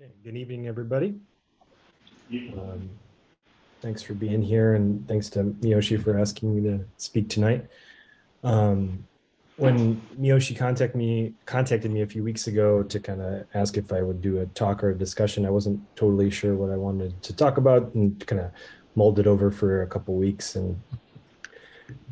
Okay, Good evening, everybody. Um, Thanks for being here and thanks to Miyoshi for asking me to speak tonight. Um, When Miyoshi contacted me, contacted me a few weeks ago to kind of ask if I would do a talk or a discussion, I wasn't totally sure what I wanted to talk about and kind of molded over for a couple weeks and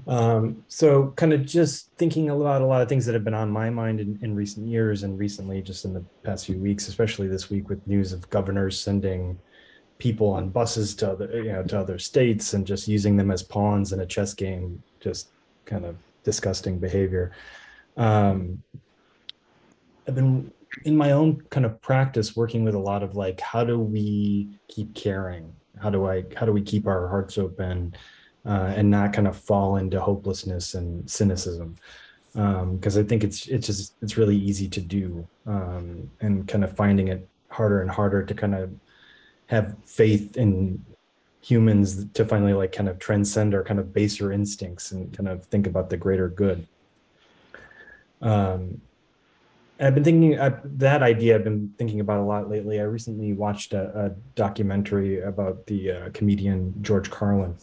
um, so kind of just thinking about a lot of things that have been on my mind in, in recent years and recently just in the past few weeks, especially this week with news of governors sending people on buses to other, you know, to other states and just using them as pawns in a chess game, just kind of disgusting behavior. Um, I've been in my own kind of practice working with a lot of like, how do we keep caring? How do I, how do we keep our hearts open? Uh, and not kind of fall into hopelessness and cynicism because um, I think it's it's just it's really easy to do um, and kind of finding it harder and harder to kind of have faith in humans to finally like kind of transcend our kind of baser instincts and kind of think about the greater good. Um, I've been thinking I, that idea. I've been thinking about a lot lately. I recently watched a, a documentary about the uh, comedian George Carlin,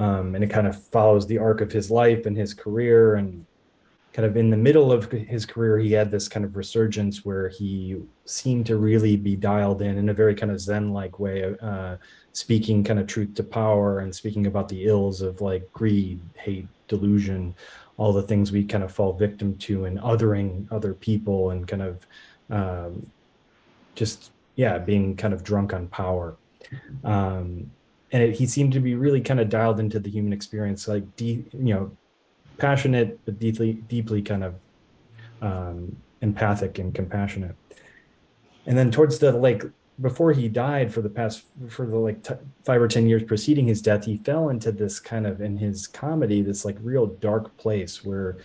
um, and it kind of follows the arc of his life and his career. And kind of in the middle of his career he had this kind of resurgence where he seemed to really be dialed in in a very kind of zen like way uh, speaking kind of truth to power and speaking about the ills of like greed hate delusion all the things we kind of fall victim to and othering other people and kind of um, just yeah being kind of drunk on power. Um, and it, he seemed to be really kind of dialed into the human experience, like de, you know, passionate but deeply deeply kind of um, empathic and compassionate. And then towards the like before he died for the past for the like t- five or ten years preceding his death, he fell into this kind of in his comedy this like real dark place where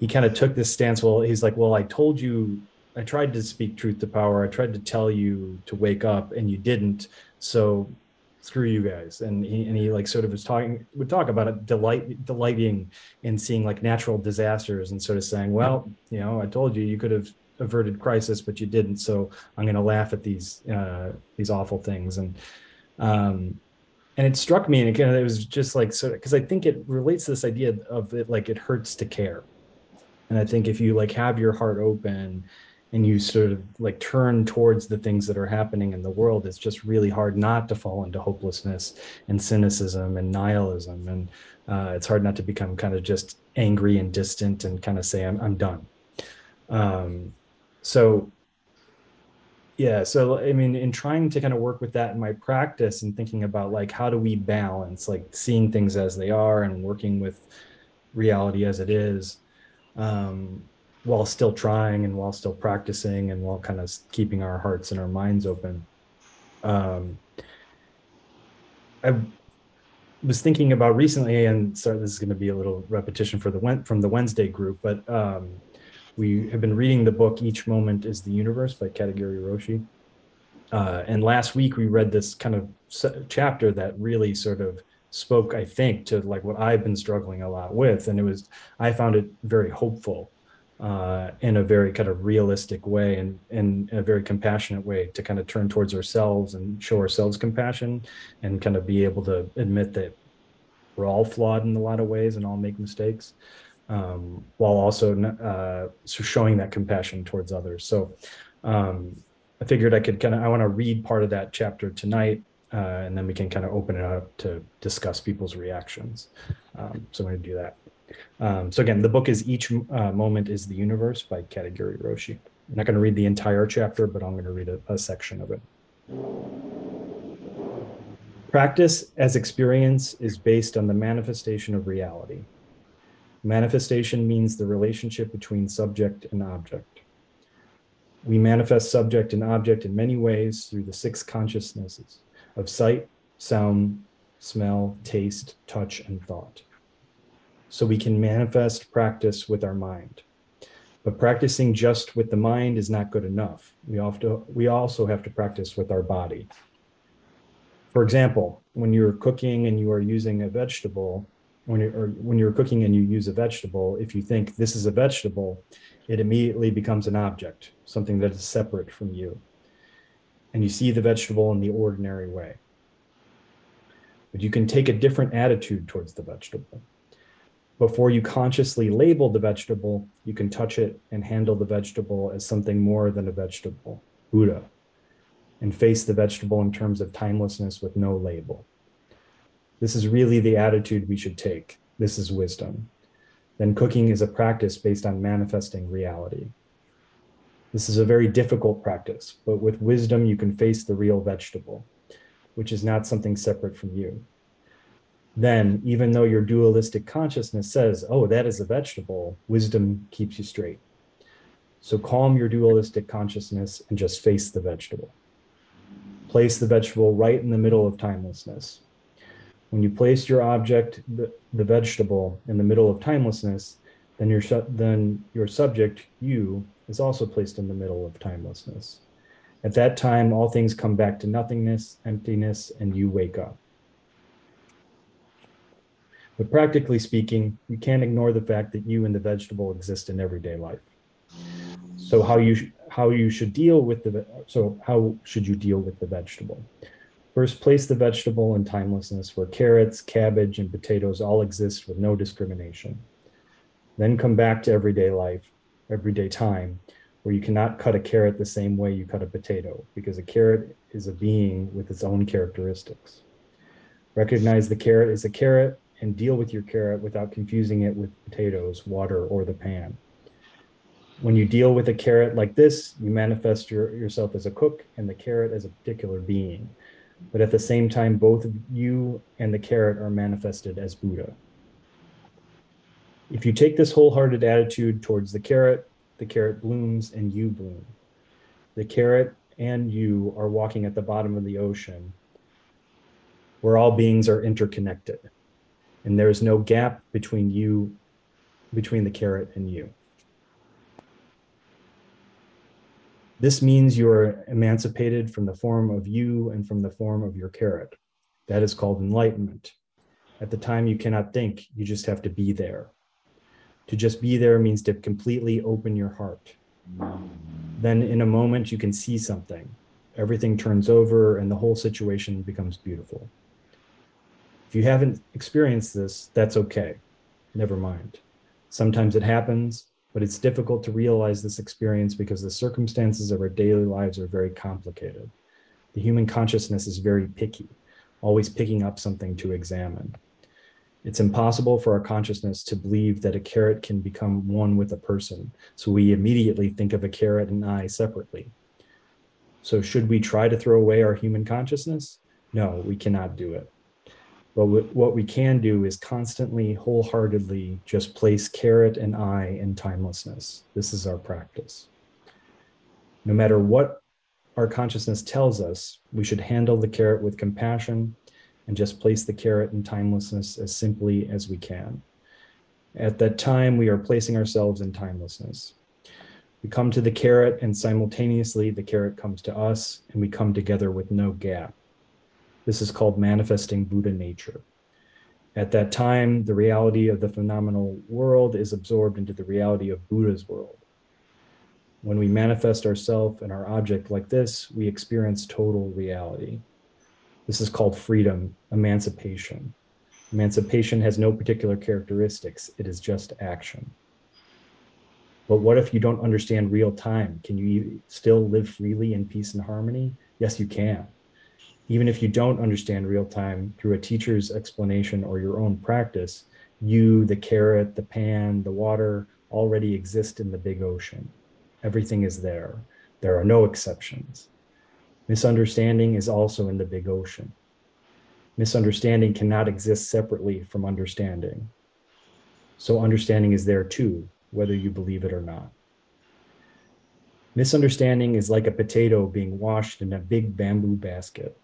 he kind of took this stance. Well, he's like, well, I told you. I tried to speak truth to power. I tried to tell you to wake up and you didn't. So screw you guys. And he, and he like sort of was talking would talk about it delight delighting in seeing like natural disasters and sort of saying well you know i told you you could have averted crisis but you didn't. So i'm going to laugh at these uh these awful things. And um and it struck me and again it was just like sort of because i think it relates to this idea of it like it hurts to care. And i think if you like have your heart open and you sort of like turn towards the things that are happening in the world, it's just really hard not to fall into hopelessness and cynicism and nihilism. And uh, it's hard not to become kind of just angry and distant and kind of say, I'm, I'm done. Um, so, yeah, so I mean, in trying to kind of work with that in my practice and thinking about like, how do we balance like seeing things as they are and working with reality as it is. Um, while still trying and while still practicing and while kind of keeping our hearts and our minds open. Um, I was thinking about recently, and sorry, this is going to be a little repetition for the from the Wednesday group, but um, we have been reading the book "Each Moment Is the Universe" by Katagiri Roshi. Uh, and last week we read this kind of chapter that really sort of spoke, I think, to like what I've been struggling a lot with, and it was I found it very hopeful uh, in a very kind of realistic way and, and in a very compassionate way to kind of turn towards ourselves and show ourselves compassion and kind of be able to admit that we're all flawed in a lot of ways and all make mistakes um, while also uh, showing that compassion towards others. So um, I figured I could kind of, I want to read part of that chapter tonight uh, and then we can kind of open it up to discuss people's reactions. Um, so I'm going to do that. Um, so again, the book is Each uh, Moment is the Universe by Katagiri Roshi. I'm not going to read the entire chapter, but I'm going to read a, a section of it. Practice as experience is based on the manifestation of reality. Manifestation means the relationship between subject and object. We manifest subject and object in many ways through the six consciousnesses of sight, sound, smell, taste, touch, and thought so we can manifest practice with our mind. But practicing just with the mind is not good enough. We, to, we also have to practice with our body. For example, when you're cooking and you are using a vegetable, when you're, when you're cooking and you use a vegetable, if you think this is a vegetable, it immediately becomes an object, something that is separate from you. and you see the vegetable in the ordinary way. But you can take a different attitude towards the vegetable. Before you consciously label the vegetable, you can touch it and handle the vegetable as something more than a vegetable, Buddha, and face the vegetable in terms of timelessness with no label. This is really the attitude we should take. This is wisdom. Then cooking is a practice based on manifesting reality. This is a very difficult practice, but with wisdom, you can face the real vegetable, which is not something separate from you. Then, even though your dualistic consciousness says, oh, that is a vegetable, wisdom keeps you straight. So calm your dualistic consciousness and just face the vegetable. Place the vegetable right in the middle of timelessness. When you place your object, the, the vegetable, in the middle of timelessness, then your, then your subject, you, is also placed in the middle of timelessness. At that time, all things come back to nothingness, emptiness, and you wake up. But practically speaking, you can't ignore the fact that you and the vegetable exist in everyday life. So how you how you should deal with the so how should you deal with the vegetable? First, place the vegetable in timelessness where carrots, cabbage, and potatoes all exist with no discrimination. Then come back to everyday life everyday time where you cannot cut a carrot the same way you cut a potato because a carrot is a being with its own characteristics. Recognize the carrot as a carrot and deal with your carrot without confusing it with potatoes, water, or the pan. When you deal with a carrot like this, you manifest your, yourself as a cook and the carrot as a particular being. But at the same time, both you and the carrot are manifested as Buddha. If you take this wholehearted attitude towards the carrot, the carrot blooms and you bloom. The carrot and you are walking at the bottom of the ocean where all beings are interconnected. And there is no gap between you, between the carrot and you. This means you are emancipated from the form of you and from the form of your carrot. That is called enlightenment. At the time, you cannot think, you just have to be there. To just be there means to completely open your heart. Then, in a moment, you can see something. Everything turns over and the whole situation becomes beautiful. If you haven't experienced this, that's okay. Never mind. Sometimes it happens, but it's difficult to realize this experience because the circumstances of our daily lives are very complicated. The human consciousness is very picky, always picking up something to examine. It's impossible for our consciousness to believe that a carrot can become one with a person. So we immediately think of a carrot and I separately. So should we try to throw away our human consciousness? No, we cannot do it. But what we can do is constantly, wholeheartedly just place carrot and I in timelessness. This is our practice. No matter what our consciousness tells us, we should handle the carrot with compassion and just place the carrot in timelessness as simply as we can. At that time, we are placing ourselves in timelessness. We come to the carrot, and simultaneously, the carrot comes to us, and we come together with no gap. This is called manifesting Buddha nature. At that time, the reality of the phenomenal world is absorbed into the reality of Buddha's world. When we manifest ourself and our object like this, we experience total reality. This is called freedom, emancipation. Emancipation has no particular characteristics, it is just action. But what if you don't understand real time? Can you still live freely in peace and harmony? Yes, you can. Even if you don't understand real time through a teacher's explanation or your own practice, you, the carrot, the pan, the water already exist in the big ocean. Everything is there. There are no exceptions. Misunderstanding is also in the big ocean. Misunderstanding cannot exist separately from understanding. So understanding is there too, whether you believe it or not. Misunderstanding is like a potato being washed in a big bamboo basket.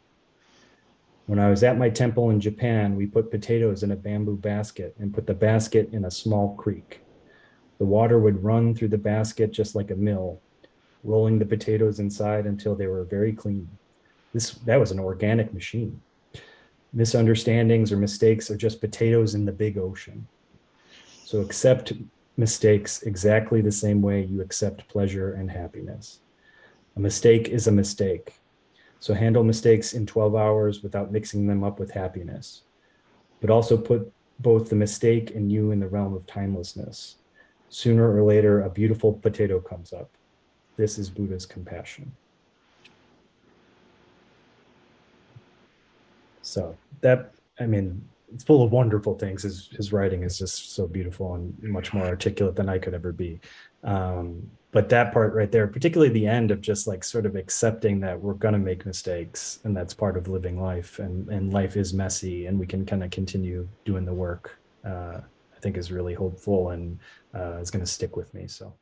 When I was at my temple in Japan, we put potatoes in a bamboo basket and put the basket in a small creek. The water would run through the basket just like a mill, rolling the potatoes inside until they were very clean. This that was an organic machine. Misunderstandings or mistakes are just potatoes in the big ocean. So accept mistakes exactly the same way you accept pleasure and happiness. A mistake is a mistake. So handle mistakes in 12 hours without mixing them up with happiness, but also put both the mistake and you in the realm of timelessness. Sooner or later, a beautiful potato comes up. This is Buddha's compassion. So that, I mean, it's full of wonderful things. His his writing is just so beautiful and much more articulate than I could ever be. Um, but that part right there, particularly the end of just like sort of accepting that we're gonna make mistakes and that's part of living life and and life is messy and we can kind of continue doing the work. Uh, I think is really hopeful and uh, is going to stick with me. So.